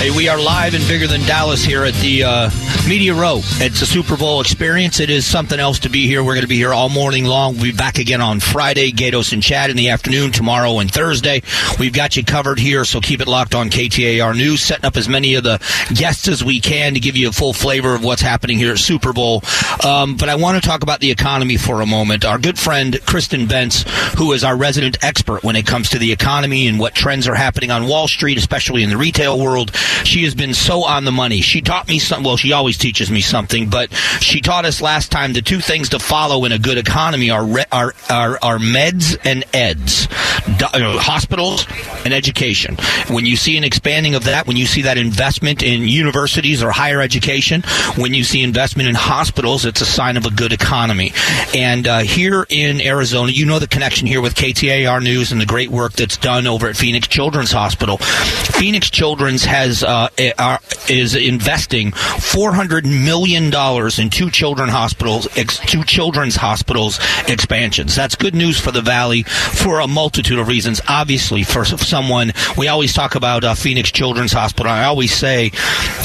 Hey, we are live and bigger than Dallas here at the uh, Media Row. It's a Super Bowl experience. It is something else to be here. We're going to be here all morning long. We'll be back again on Friday, Gaydos and Chad in the afternoon, tomorrow and Thursday. We've got you covered here, so keep it locked on KTAR News, setting up as many of the guests as we can to give you a full flavor of what's happening here at Super Bowl. Um, but I want to talk about the economy for a moment. Our good friend Kristen Bentz, who is our resident expert when it comes to the economy and what trends are happening on Wall Street, especially in the retail world, she has been so on the money. She taught me some. Well, she always teaches me something, but she taught us last time the two things to follow in a good economy are re- are, are, are meds and eds, hospitals and education. When you see an expanding of that, when you see that investment in universities or higher education, when you see investment in hospitals, it's a sign of a good economy. And uh, here in Arizona, you know the connection here with KTAR News and the great work that's done over at Phoenix Children's Hospital. Phoenix Children's has uh, is investing four hundred million dollars in two children hospitals, ex, two children's hospitals expansions. That's good news for the valley for a multitude of reasons. Obviously, for someone we always talk about uh, Phoenix Children's Hospital. I always say,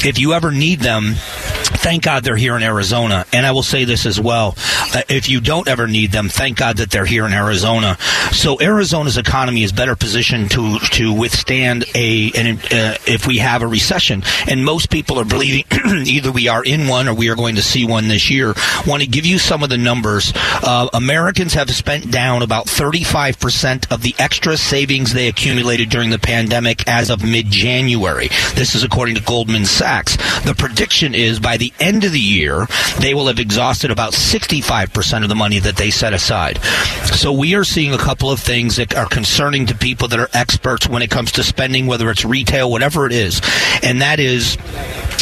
if you ever need them, thank God they're here in Arizona. And I will say this as well: uh, if you don't ever need them, thank God that they're here in Arizona. So Arizona's economy is better positioned to to withstand a an, uh, if we have a recession. And most people are believing either we are in one or we are going to see one this year. Want to give you some of the numbers. Uh, Americans have spent down about 35% of the extra savings they accumulated during the pandemic as of mid January. This is according to Goldman Sachs. The prediction is by the end of the year, they will have exhausted about 65% of the money that they set aside. So we are seeing a couple of things that are concerning to people that are experts when it comes to spending, whether it's retail, whatever it is. And that is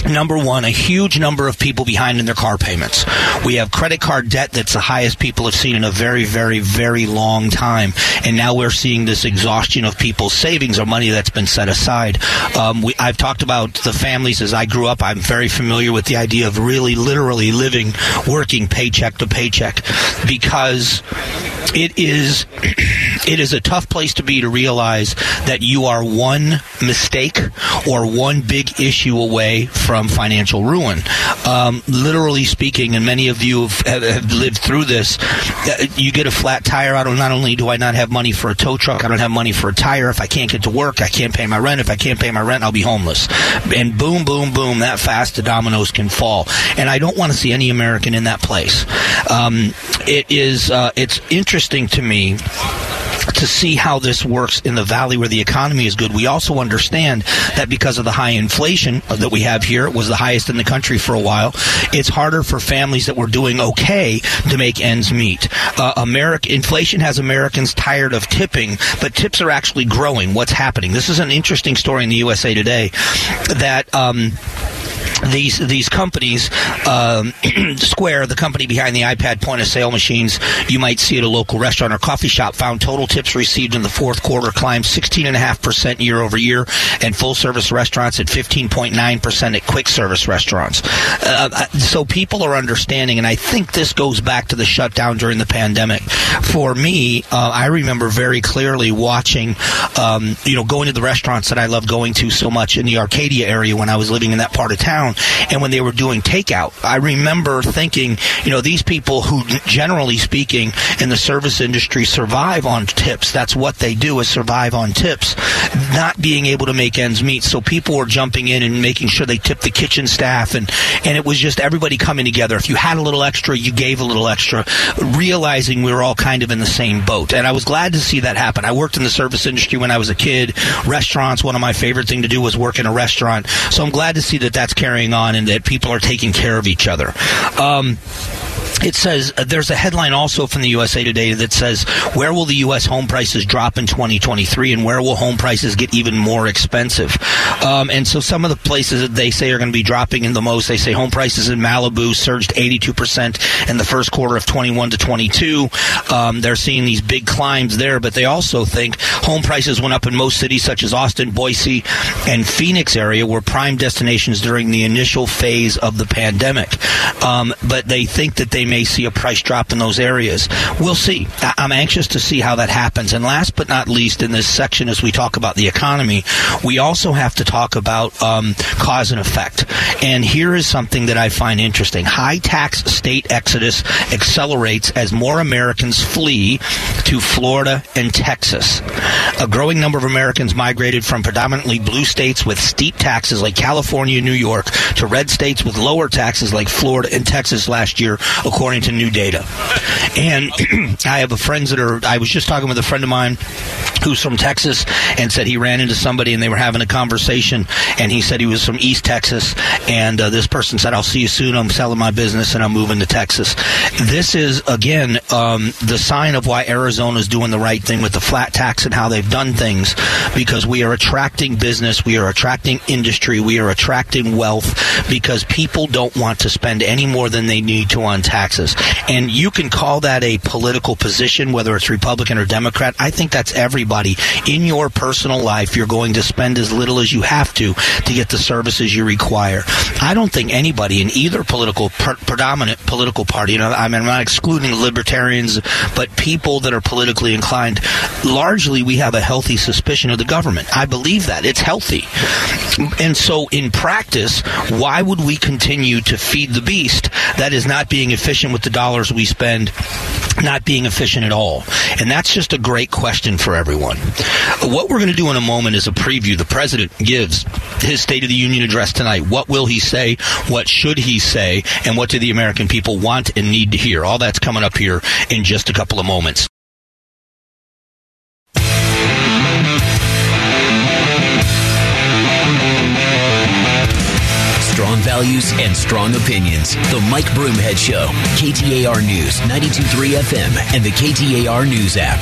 number one, a huge number of people behind in their car payments. We have credit card debt that's the highest people have seen in a very, very, very long time. And now we're seeing this exhaustion of people's savings or money that's been set aside. Um, we, I've talked about the families as I grew up. I'm very familiar with the idea of really, literally living, working paycheck to paycheck because it is it is a tough place to be to realize that you are one mistake or one big issue away from financial ruin. Um, literally speaking, and many of you have, have, lived through this, uh, you get a flat tire. I don't. Not only do I not have money for a tow truck, I don't have money for a tire. If I can't get to work, I can't pay my rent. If I can't pay my rent, I'll be homeless. And boom, boom, boom, that fast the dominoes can fall. And I don't want to see any American in that place. Um, it is. Uh, it's interesting to me to see how this works in the valley where the economy is good. We also understand that because of the high inflation that we have here, it was the highest in the country for a while. It's harder for families that were doing okay to make ends meet. Uh, America, inflation has Americans tired of tipping, but tips are actually growing. What's happening? This is an interesting story in the USA Today that. Um, these these companies, um, Square, the company behind the iPad point of sale machines, you might see at a local restaurant or coffee shop, found total tips received in the fourth quarter climbed 16.5% year over year, and full service restaurants at 15.9% at quick service restaurants. Uh, so people are understanding, and I think this goes back to the shutdown during the pandemic. For me, uh, I remember very clearly watching, um, you know, going to the restaurants that I love going to so much in the Arcadia area when I was living in that part of town and when they were doing takeout. I remember thinking, you know, these people who, generally speaking, in the service industry survive on tips. That's what they do is survive on tips, not being able to make ends meet. So people were jumping in and making sure they tipped the kitchen staff, and and it was just everybody coming together. If you had a little extra, you gave a little extra, realizing we were all kind of in the same boat. And I was glad to see that happen. I worked in the service industry when I was a kid. Restaurants, one of my favorite thing to do was work in a restaurant. So I'm glad to see that that's carrying on and that people are taking care of each other. Um, it says uh, there's a headline also from the USA Today that says where will the U.S. home prices drop in 2023 and where will home prices get even more expensive? Um, and so some of the places that they say are going to be dropping in the most, they say home prices in Malibu surged 82% in the first quarter of 21 to 22. Um, they're seeing these big climbs there, but they also think home prices went up in most cities such as Austin, Boise, and Phoenix area were prime destinations during the the initial phase of the pandemic. Um, but they think that they may see a price drop in those areas. We'll see. I'm anxious to see how that happens. And last but not least, in this section, as we talk about the economy, we also have to talk about um, cause and effect. And here is something that I find interesting. High tax state exodus accelerates as more Americans flee to Florida and Texas. A growing number of Americans migrated from predominantly blue states with steep taxes like California New York to red states with lower taxes like Florida and Texas last year, according to new data. And I have a friends that are, I was just talking with a friend of mine who's from Texas and said he ran into somebody and they were having a conversation and he said he was from East Texas and uh, this person said I'll see you soon I'm selling my business and I'm moving to Texas this is again um, the sign of why Arizona is doing the right thing with the flat tax and how they've done things because we are attracting business we are attracting industry we are attracting wealth because people don't want to spend any more than they need to on taxes. And you can call that a political position whether it's Republican or Democrat. I think that's everybody. In your personal life you're going to spend as little as you have to to get the services you require. I don't think anybody in either political per- predominant political party, you know, I mean, I'm not excluding libertarians, but people that are politically inclined, largely we have a healthy suspicion of the government. I believe that. It's healthy, and so in practice, why would we continue to feed the beast that is not being efficient with the dollars we spend? Not being efficient at all. And that's just a great question for everyone. What we're going to do in a moment is a preview. The president gives his State of the Union address tonight. What will he say? What should he say? And what do the American people want and need to hear? All that's coming up here in just a couple of moments. Strong values and strong opinions. The Mike Broomhead Show. KTAR News, 92.3 FM, and the KTAR News app.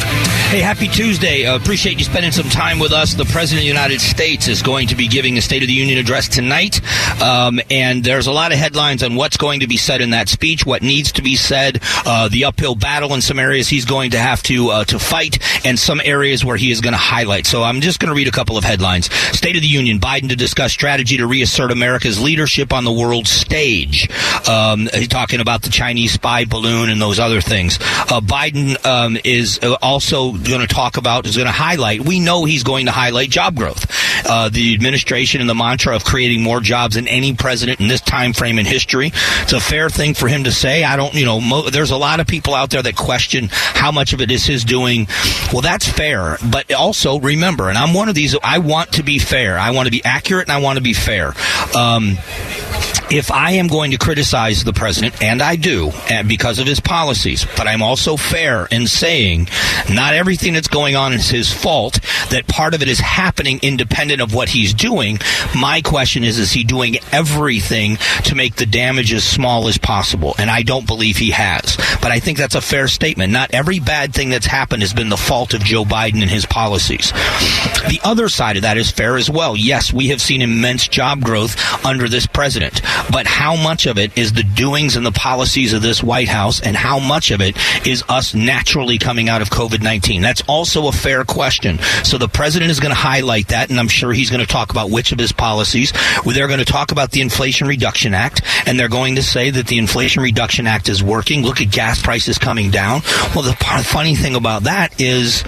Hey, happy Tuesday. Uh, appreciate you spending some time with us. The President of the United States is going to be giving a State of the Union address tonight. Um, and there's a lot of headlines on what's going to be said in that speech, what needs to be said, uh, the uphill battle in some areas he's going to have to, uh, to fight, and some areas where he is going to highlight. So I'm just going to read a couple of headlines. State of the Union, Biden to discuss strategy to reassert America's leadership on the world stage. Um, he's talking about the Chinese spy balloon and those other things. Uh, Biden um, is also going to talk about, is going to highlight, we know he's going to highlight job growth. Uh, the administration and the mantra of creating more jobs than any president in this time frame in history. It's a fair thing for him to say. I don't, you know, mo- there's a lot of people out there that question how much of it is his doing. Well, that's fair. But also remember, and I'm one of these, I want to be fair. I want to be accurate and I want to be fair. Um, Thank you if I am going to criticize the president, and I do, and because of his policies, but I'm also fair in saying not everything that's going on is his fault, that part of it is happening independent of what he's doing. My question is, is he doing everything to make the damage as small as possible? And I don't believe he has. But I think that's a fair statement. Not every bad thing that's happened has been the fault of Joe Biden and his policies. The other side of that is fair as well. Yes, we have seen immense job growth under this president. But how much of it is the doings and the policies of this White House, and how much of it is us naturally coming out of COVID 19? That's also a fair question. So the president is going to highlight that, and I'm sure he's going to talk about which of his policies. They're going to talk about the Inflation Reduction Act, and they're going to say that the Inflation Reduction Act is working. Look at gas prices coming down. Well, the funny thing about that is,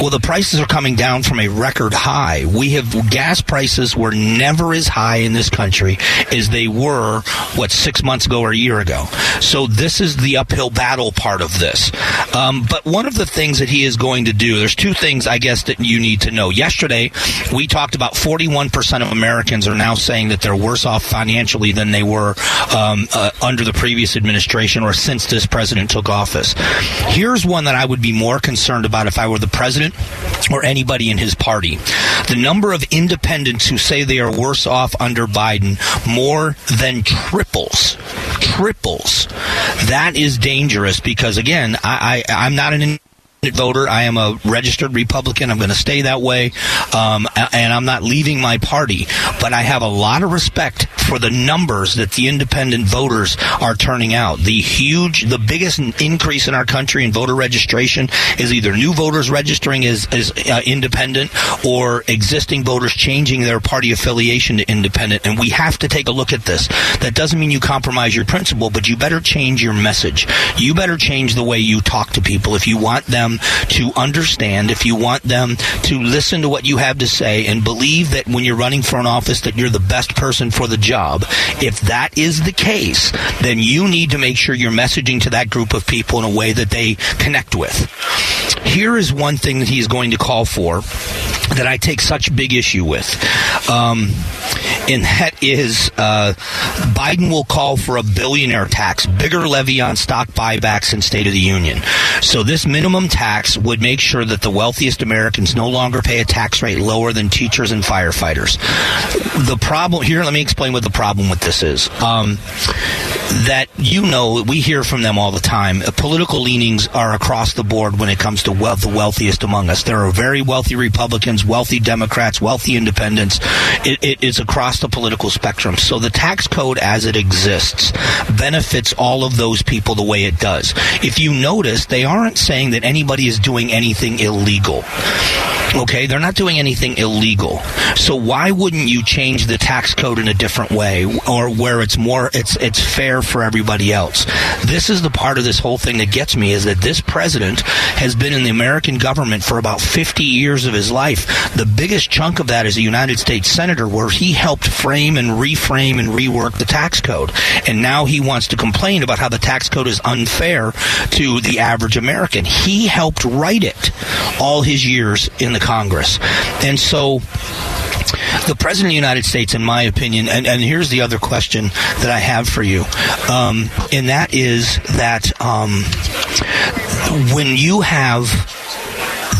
well, the prices are coming down from a record high. We have gas prices were never as high in this country as they were, were what, six months ago or a year ago. So this is the uphill battle part of this. Um, but one of the things that he is going to do, there's two things I guess that you need to know. Yesterday, we talked about 41% of Americans are now saying that they're worse off financially than they were um, uh, under the previous administration or since this president took office. Here's one that I would be more concerned about if I were the president or anybody in his party. The number of independents who say they are worse off under Biden more than triples. Triples. That is dangerous because, again, I, I, I'm not an voter. I am a registered Republican. I'm going to stay that way, um, and I'm not leaving my party. But I have a lot of respect for the numbers that the independent voters are turning out. The huge, the biggest increase in our country in voter registration is either new voters registering as, as uh, independent or existing voters changing their party affiliation to independent. And we have to take a look at this. That doesn't mean you compromise your principle, but you better change your message. You better change the way you talk to people if you want them to understand, if you want them to listen to what you have to say and believe that when you're running for an office that you're the best person for the job. If that is the case, then you need to make sure you're messaging to that group of people in a way that they connect with. Here is one thing that he's going to call for that I take such big issue with. Um, and that is uh, Biden will call for a billionaire tax, bigger levy on stock buybacks in State of the Union. So this minimum tax would make sure that the wealthiest Americans no longer pay a tax rate lower than teachers and firefighters. The problem here, let me explain what the problem with this is. Um, that you know, we hear from them all the time. Political leanings are across the board when it comes to wealth, the wealthiest among us. There are very wealthy Republicans, wealthy Democrats, wealthy independents. It, it is across the political spectrum. So the tax code as it exists benefits all of those people the way it does. If you notice, they aren't saying that anybody is doing anything illegal. Okay, they're not doing anything illegal. So why wouldn't you change the tax code in a different way or where it's more it's it's fair for everybody else? This is the part of this whole thing that gets me is that this president has been in the American government for about 50 years of his life. The biggest chunk of that is a United States senator where he helped frame and reframe and rework the tax code. And now he wants to complain about how the tax code is unfair to the average American. He helped write it all his years in the Congress. And so the President of the United States, in my opinion, and, and here's the other question that I have for you, um, and that is that um, when you have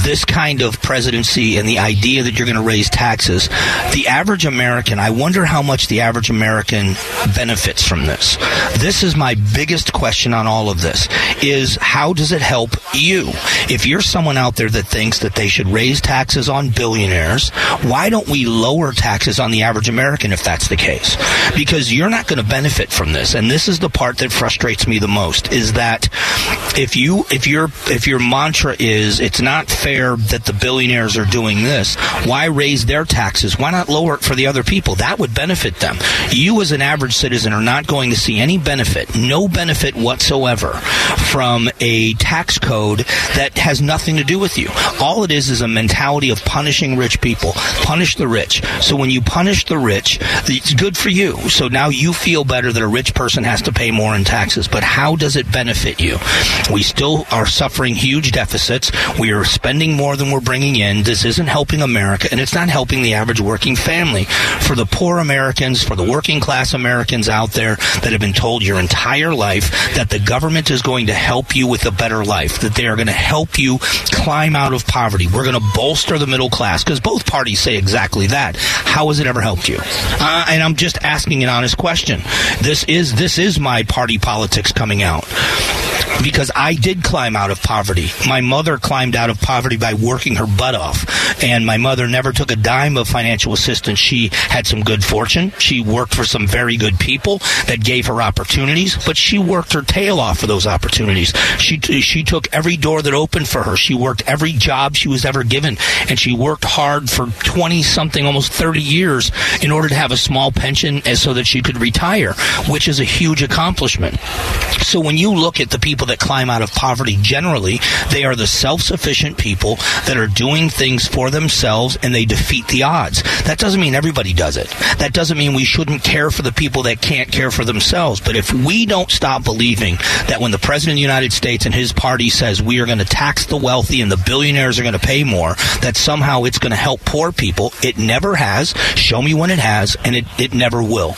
this kind of presidency and the idea that you're going to raise taxes, the average American, I wonder how much the average American benefits from this. This is my biggest question on all of this is how does it help you? If you're someone out there that thinks that they should raise taxes on billionaires, why don't we lower taxes on the average American if that's the case? Because you're not going to benefit from this. And this is the part that frustrates me the most is that if you if your if your mantra is it's not fair fair that the billionaires are doing this. Why raise their taxes? Why not lower it for the other people? That would benefit them. You, as an average citizen, are not going to see any benefit, no benefit whatsoever, from a tax code that has nothing to do with you. All it is is a mentality of punishing rich people. Punish the rich. So when you punish the rich, it's good for you. So now you feel better that a rich person has to pay more in taxes. But how does it benefit you? We still are suffering huge deficits. We are spending spending more than we're bringing in. This isn't helping America, and it's not helping the average working family. For the poor Americans, for the working class Americans out there that have been told your entire life that the government is going to help you with a better life, that they are going to help you climb out of poverty. We're going to bolster the middle class because both parties say exactly that. How has it ever helped you? Uh, and I'm just asking an honest question. This is this is my party politics coming out because I did climb out of poverty. My mother climbed out of poverty by working her butt off. And my mother never took a dime of financial assistance. She had some good fortune. She worked for some very good people that gave her opportunities, but she worked her tail off for those opportunities. She, she took every door that opened for her. She worked every job she was ever given. And she worked hard for 20 something, almost 30 years in order to have a small pension so that she could retire, which is a huge accomplishment. So when you look at the people that climb out of poverty generally, they are the self sufficient people that are doing things for themselves and they defeat the odds. That doesn't mean everybody does it. That doesn't mean we shouldn't care for the people that can't care for themselves. But if we don't stop believing that when the President of the United States and his party says we are going to tax the wealthy and the billionaires are going to pay more, that somehow it's going to help poor people, it never has. Show me when it has, and it, it never will.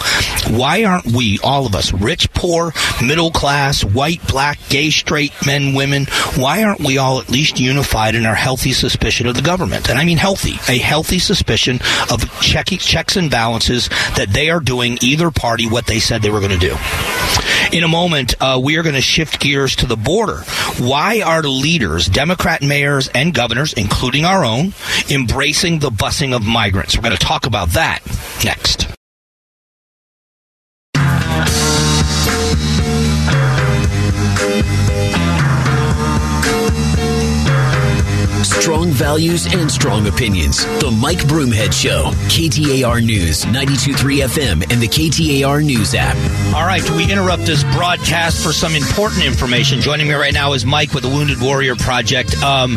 Why aren't we, all of us, rich, poor, middle class, white, black, gay, straight, men, women, why aren't we all at least unified in our healthy suspicion of the government? And I mean healthy, a healthy suspicion of check, checks and balances that they are doing either party what they said they were going to do. In a moment, uh, we are going to shift gears to the border, Why are leaders, Democrat mayors and governors, including our own, embracing the busing of migrants? We're going to talk about that next. Values and strong opinions. The Mike Broomhead Show. KTAR News, 923 FM, and the KTAR News app. All right, we interrupt this broadcast for some important information. Joining me right now is Mike with the Wounded Warrior Project. Um,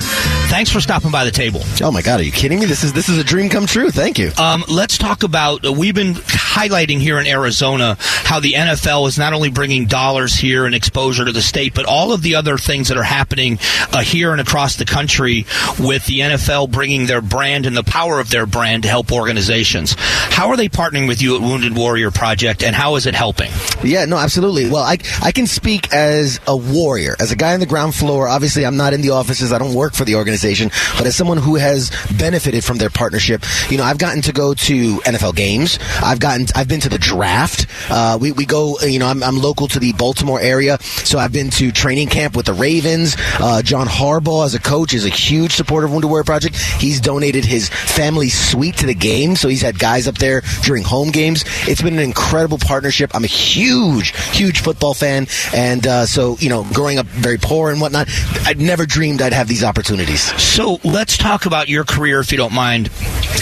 thanks for stopping by the table. Oh my God, are you kidding me? This is this is a dream come true. Thank you. Um, let's talk about. Uh, we've been highlighting here in Arizona how the NFL is not only bringing dollars here and exposure to the state, but all of the other things that are happening uh, here and across the country with the NFL bringing their brand and the power of their brand to help organizations. How are they partnering with you at Wounded Warrior Project, and how is it helping? Yeah, no, absolutely. Well, I I can speak as a warrior, as a guy on the ground floor. Obviously, I'm not in the offices. I don't work for the organization, but as someone who has benefited from their partnership, you know, I've gotten to go to NFL games. I've gotten, I've been to the draft. Uh, we we go, you know, I'm, I'm local to the Baltimore area, so I've been to training camp with the Ravens. Uh, John Harbaugh, as a coach, is a huge supporter of Wounded Warrior Project. He's donated his family suite to the game, so he's had guys up there during home games. It's been an incredible partnership. I'm a huge, huge football fan, and uh, so you know, growing up very poor and whatnot, I'd never dreamed I'd have these opportunities. So let's talk about your career, if you don't mind,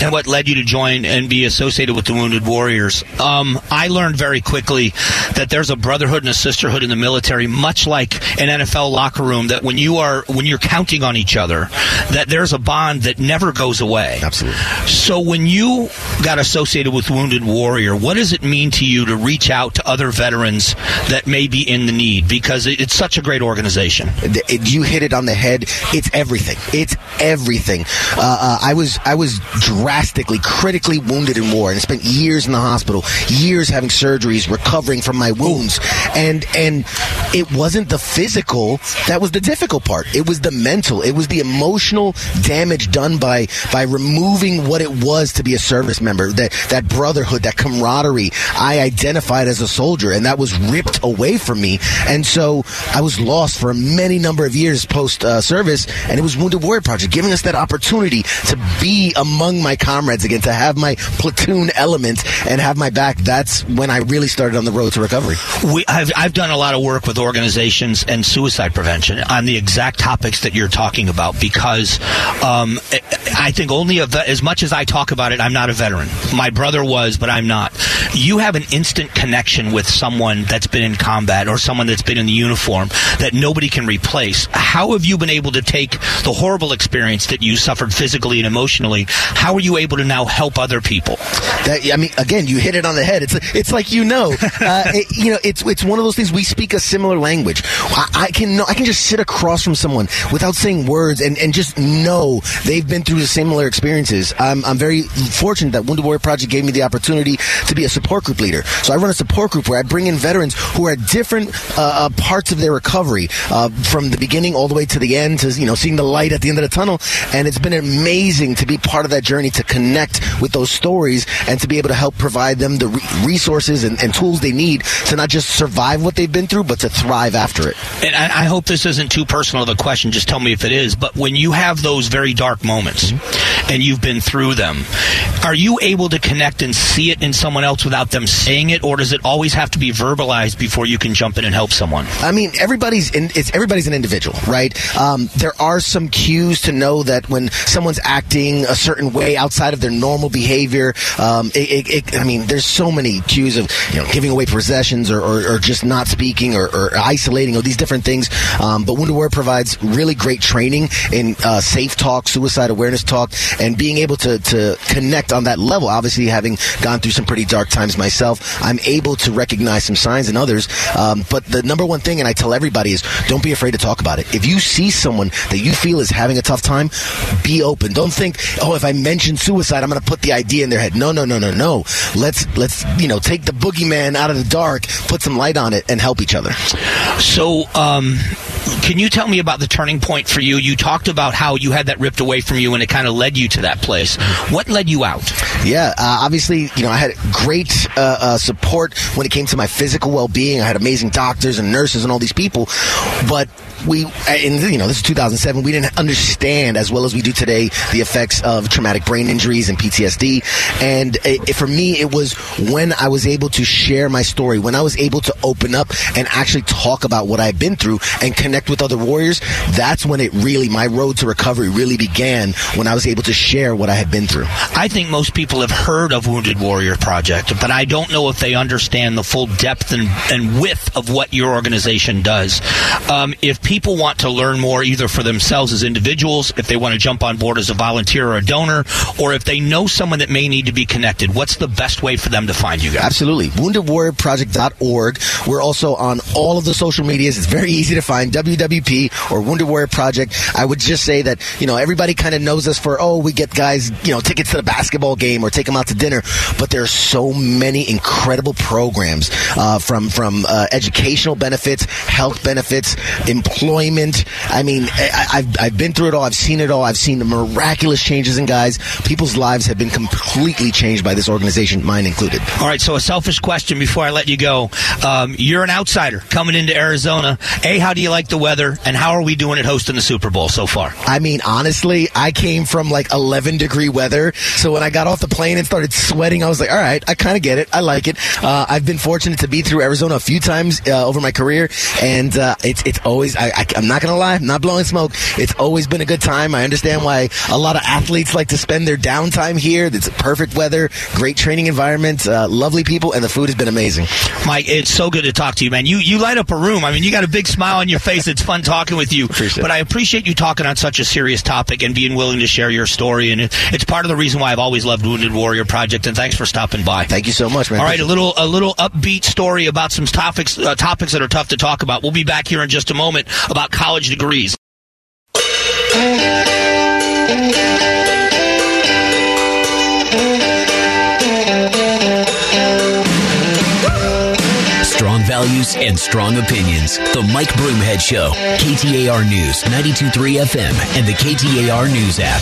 and what led you to join and be associated with the Wounded Warriors. Um, I learned very quickly that there's a brotherhood and a sisterhood in the military, much like an NFL locker room. That when you are when you're counting on each other, that there's a bond that never goes away. Absolutely. So when you got associated with Wounded Warrior, what does it mean to you to reach out to other veterans that may be in the need? Because it's such a great organization. You hit it on the head. It's everything. It's everything. Uh, uh, I was I was drastically, critically wounded in war, and spent years in the hospital, years having surgeries, recovering from my wounds, and and it wasn't the physical that was the difficult part. It was the mental. It was the emotional damage done by by removing what it was to be a service member. That that brotherhood, that camaraderie. I identified as a soldier, and that was ripped away from me. And so I was lost for many number of years post uh, service, and it was Wounded Warrior Project giving us that opportunity to be among my comrades again, to have my platoon element and have my back. That's when I really started on the road to recovery. We, I've, I've done a lot of work with organizations and suicide prevention on the exact topics that you're talking about because um, I think only a as much as I talk about it, I'm not a veteran. My brother was, but I'm not. You have an instant connection with someone that's been in combat or someone that's been in the uniform that nobody can replace. How have you been able to take the horrible experience that you suffered physically and emotionally? How are you able to now help other people? That I mean, again, you hit it on the head. It's it's like you know, uh, it, you know, it's it's one of those things. We speak a similar language. I, I can know, I can just sit across from someone without saying words and, and just know they've been through the similar experiences. I'm I'm very fortunate that Wounded Warrior Project gave me the opportunity to be a support group leader. So I run a support group where I bring in veterans who are at different uh, uh, parts of their recovery, uh, from the beginning all the way to the end, to you know seeing the light at the end of the tunnel. And it's been amazing to be part of that journey to connect with those stories and to be able to help provide them the re- resources and, and tools they need to not just survive what they've been through, but to thrive after it. and I, I hope this isn't too personal of a question. Just tell me if it is. But when you have those very dark moments and you've been through them, are you able to connect and see it in someone else without them saying it, or does it always have to be verbalized before you can jump in and help someone? I mean, everybody's in, it's everybody's an individual, right? Um, there are some cues to know that when someone's acting a certain way outside of their normal behavior, um, it, it, it, I mean, there's so many cues of you know giving away possessions or, or, or just not speaking or, or isolating or these different things. Um, but Wounded Warrior provides really great training in uh, safe talk, suicide awareness talk, and being able to to connect on that level. Obviously, having gone through some pretty dark times myself, I'm able to recognize some signs in others. Um, but the number one thing, and I tell everybody, is don't be afraid to talk about it. If you see someone that you feel is having a tough time, be open. Don't think, oh, if I mention suicide, I'm going to put the idea in their head. No, no, no, no, no. Let's let's you know take the boogeyman out of the dark, put some light on it, and help each other. So, um, can you tell me about the turning point for you? You talked about how you had that ripped away from you and it kind of led you to that place. What led you out? Yeah, uh, obviously, you know, I had great uh, uh, support when it came to my physical well being. I had amazing doctors and nurses and all these people. But we, in you know, this is 2007. We didn't understand as well as we do today the effects of traumatic brain injuries and PTSD. And it, for me, it was when I was able to share my story, when I was able to open up and actually talk about what I've been through and connect with other warriors. That's when it really, my road to recovery really began when I was able to share what I had been through. I think most people have heard of Wounded Warrior Project, but I don't know if they understand the full depth and, and width of what your organization does. Um, if people want to learn more, either for themselves as individuals, if they want to jump on board as a volunteer or a donor, or if they know someone that may need to be connected, what's the best way for them to find you guys? Absolutely. WoundedWarriorProject.org. We're also on all of the social medias. It's very easy to find WWP or Wounded Warrior Project. I would just say that, you know, everybody kind of knows us for, oh, we get guys, you know, tickets to the basketball game or take them out to dinner. But there are so many incredible programs uh, from, from uh, educational benefits, health benefits, employment. I mean, I, I've, I've been through it all. I've seen it all. I've seen the miraculous changes in guys. People's lives have been completely changed by this organization, mine included. All right, so a selfish question before I let you go. Um, you're an outsider coming into Arizona. A, how do you like the weather? And how are we doing at hosting the Super Bowl so far? I mean, honestly, I came from like 11 degree weather. So when I got off the plane and started sweating, I was like, all right, I kind of get it. I like it. Uh, I've been fortunate to be through Arizona a few times uh, over my career. And uh, it's, it's always, I, I, I'm not going to lie, I'm not blowing smoke. It's always been a good time. I understand why a lot of athletes like to spend their downtime here. It's perfect weather, great training environment, uh, lovely people, and the food has been amazing. Mike, it's so good to talk to you, man. You you light up a room. I mean, you got a big smile on your face. It's fun talking with you. Appreciate but I appreciate you talking on such a serious topic and being willing to share your story. And it, it's part of the reason why I've always loved Wounded Warrior Project. And thanks for stopping by. Thank you so much, man. All right, a little a little upbeat story about some topics uh, topics that are tough to talk about. We'll be back here in just a moment about college degrees. Strong and strong opinions. The Mike Broomhead Show. KTAR News, 92.3 FM, and the KTAR News app.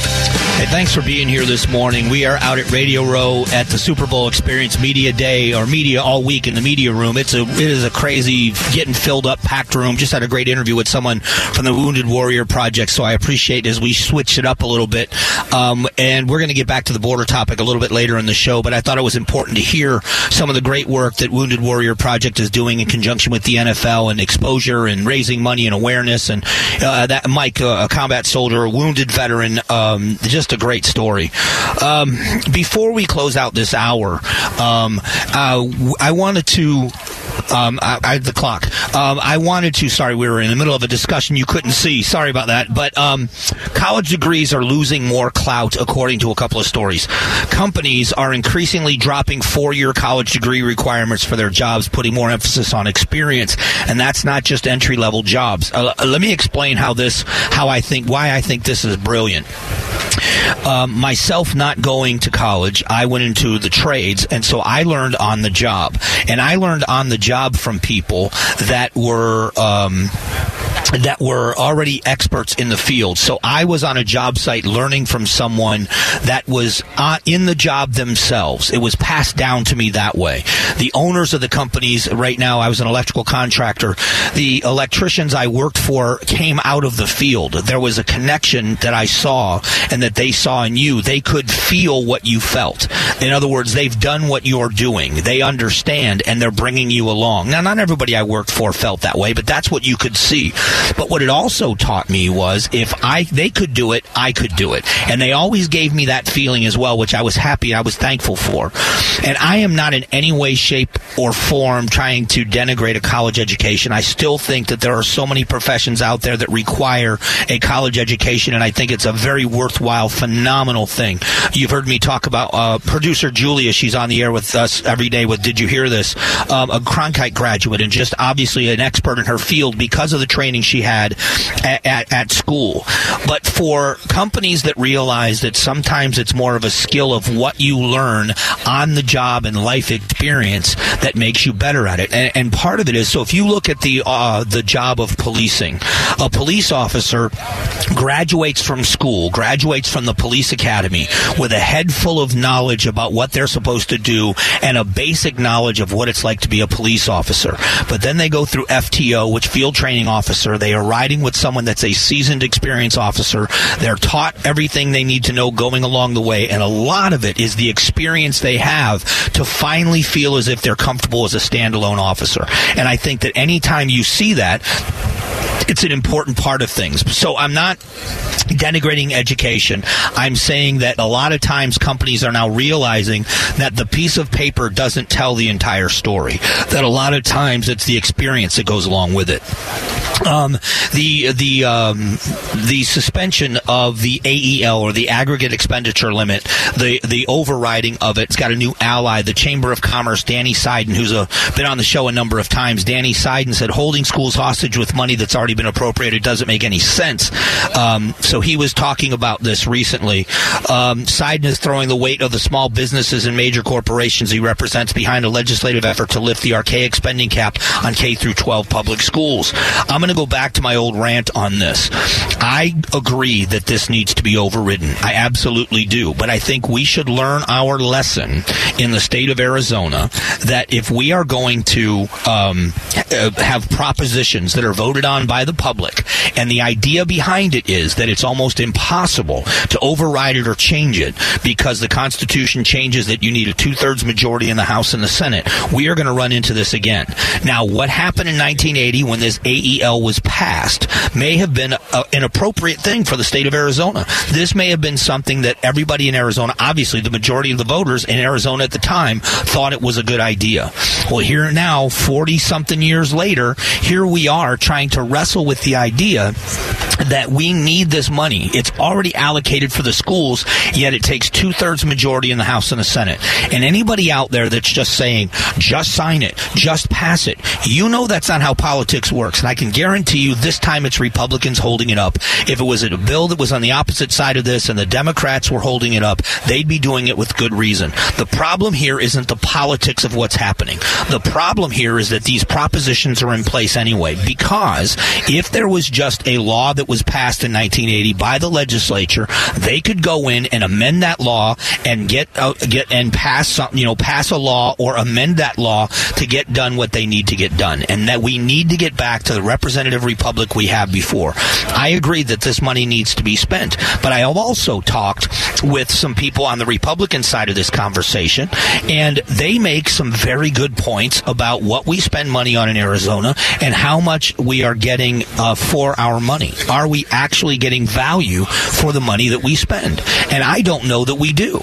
Hey, thanks for being here this morning. We are out at Radio Row at the Super Bowl Experience Media Day or media all week in the media room. It's a it is a crazy, getting filled up, packed room. Just had a great interview with someone from the Wounded Warrior Project, so I appreciate as we switch it up a little bit. Um, and we're going to get back to the border topic a little bit later in the show, but I thought it was important to hear some of the great work that Wounded Warrior Project is doing in conjunction with the NFL and exposure and raising money and awareness. And uh, that Mike, uh, a combat soldier, a wounded veteran, um, just a great story. Um, before we close out this hour, um, uh, I wanted to. Um, I, I, the clock. Um, I wanted to. Sorry, we were in the middle of a discussion you couldn't see. Sorry about that. But um, college degrees are losing more clout, according to a couple of stories. Companies are increasingly dropping four-year college degree requirements for their jobs, putting more emphasis on experience, and that's not just entry-level jobs. Uh, let me explain how this, how I think, why I think this is brilliant. Um, myself not going to college, I went into the trades, and so I learned on the job, and I learned on the job from people that were. Um, that were already experts in the field. So I was on a job site learning from someone that was uh, in the job themselves. It was passed down to me that way. The owners of the companies, right now, I was an electrical contractor. The electricians I worked for came out of the field. There was a connection that I saw and that they saw in you. They could feel what you felt. In other words, they've done what you're doing. They understand and they're bringing you along. Now, not everybody I worked for felt that way, but that's what you could see. But what it also taught me was if I they could do it, I could do it. And they always gave me that feeling as well, which I was happy, I was thankful for. And I am not in any way, shape, or form trying to denigrate a college education. I still think that there are so many professions out there that require a college education, and I think it's a very worthwhile, phenomenal thing. You've heard me talk about uh, producer Julia. She's on the air with us every day with Did You Hear This? Um, a Cronkite graduate and just obviously an expert in her field because of the training she had at, at, at, school. But for companies that realize that sometimes it's more of a skill of what you learn on the job and life experience that makes you better at it. And, and part of it is so if you look at the uh, the job of policing, a police officer graduates from school, graduates from the police academy with a head full of knowledge about what they're supposed to do and a basic knowledge of what it's like to be a police officer. But then they go through FTO, which field training officer They are riding with someone that's a seasoned, experienced officer. They're taught everything they need to know going along the way, and a lot of it is the experience they have to finally feel as if they're comfortable as a standalone officer. And I think that anytime you see that, it's an important part of things. So I'm not denigrating education. I'm saying that a lot of times companies are now realizing that the piece of paper doesn't tell the entire story. That a lot of times it's the experience that goes along with it. Um, the the um, the suspension of the AEL or the aggregate expenditure limit, the the overriding of it, it's got a new ally, the Chamber of Commerce, Danny Seiden, who's a, been on the show a number of times. Danny Seiden said holding schools hostage with money that's already been appropriated It doesn't make any sense. Um, so he was talking about this recently. Um, Seiden is throwing the weight of the small businesses and major corporations he represents behind a legislative effort to lift the archaic spending cap on K through 12 public schools. I'm going to go back to my old rant on this. I agree that this needs to be overridden. I absolutely do. But I think we should learn our lesson in the state of Arizona that if we are going to um, have propositions that are voted on by the public, and the idea behind it is that it's almost impossible to override it or change it because the Constitution changes that you need a two thirds majority in the House and the Senate, we are going to run into this again. Now, what happened in 1980 when this AEL was passed may have been a, an appropriate thing for the state of Arizona. This may have been something that everybody in Arizona, obviously the majority of the voters in Arizona at the time, thought it was a good idea. Well, here now, 40 something years later, here we are trying to wrestle with the idea that we need this money. It's already allocated for the schools, yet it takes two thirds majority in the House and the Senate. And anybody out there that's just saying, just sign it, just pass it, you know that's not how politics works. And I can guarantee you this time it's Republicans holding it up. If it was a bill that was on the opposite side of this and the Democrats were holding it up, they'd be doing it with good reason. The problem here isn't the politics of what's happening. The problem here is that these propositions are in place anyway. Because if there was just a law that was passed in 1980 by the legislature, they could go in and amend that law and get uh, get and pass something, you know, pass a law or amend that law to get done what they need to get done, and that we need to get back to the representative republic we have before. I agree that this money needs to be spent, but I have also talked with some people on the Republican side of this conversation, and they make some very good points about what we spend money on in Arizona and how much we are getting uh, for our money. Are we actually getting value for the money that we spend? And I don't know that we do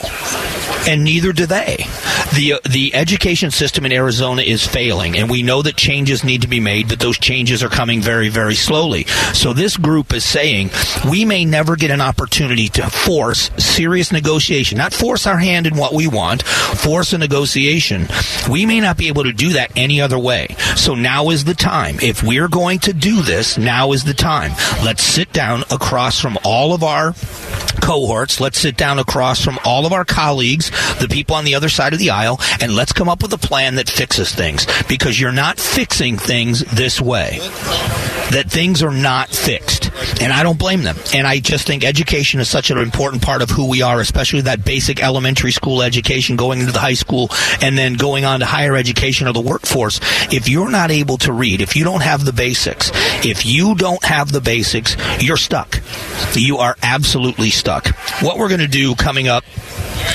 and neither do they. the uh, The education system in Arizona is failing, and we know that changes need to be made, but those changes are coming very, very slowly. So this group is saying we may never get an opportunity to force serious negotiation, not force our hand in what we want, force a negotiation. We may not be able to do that any other way. So now is the time. If we're going to do this, now is the time. Let's sit down across from all of our cohorts. Let's sit down across from all of our colleagues, the people on the other side of the aisle, and let's come up with a plan that fixes things because you're not fixing things this way. That things are not fixed. And I don't blame them. And I just think education is such an important part of who we are, especially that basic elementary school education going into the high school and then going on to higher education or the workforce. If you're not able to read, if you don't have the basics, if you don't have the basics, you're stuck. You are absolutely stuck. What we're going to do coming up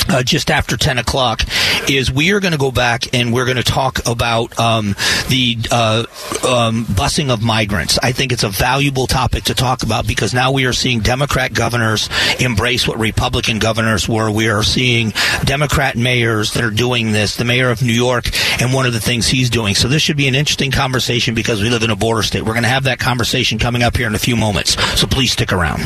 uh, just after 10 o'clock is we are going to go back and we're going to talk about um, the uh, um, busing of migrants. I think it's a valuable topic to talk about because now we are seeing Democrat governors embrace what Republican governors were. We are seeing Democrat mayors that are doing this, the mayor of New York, and one of the things he's doing. So this should be an interesting conversation because we live in a border state. We're going to have that conversation coming up here in a few moments. So please stick around.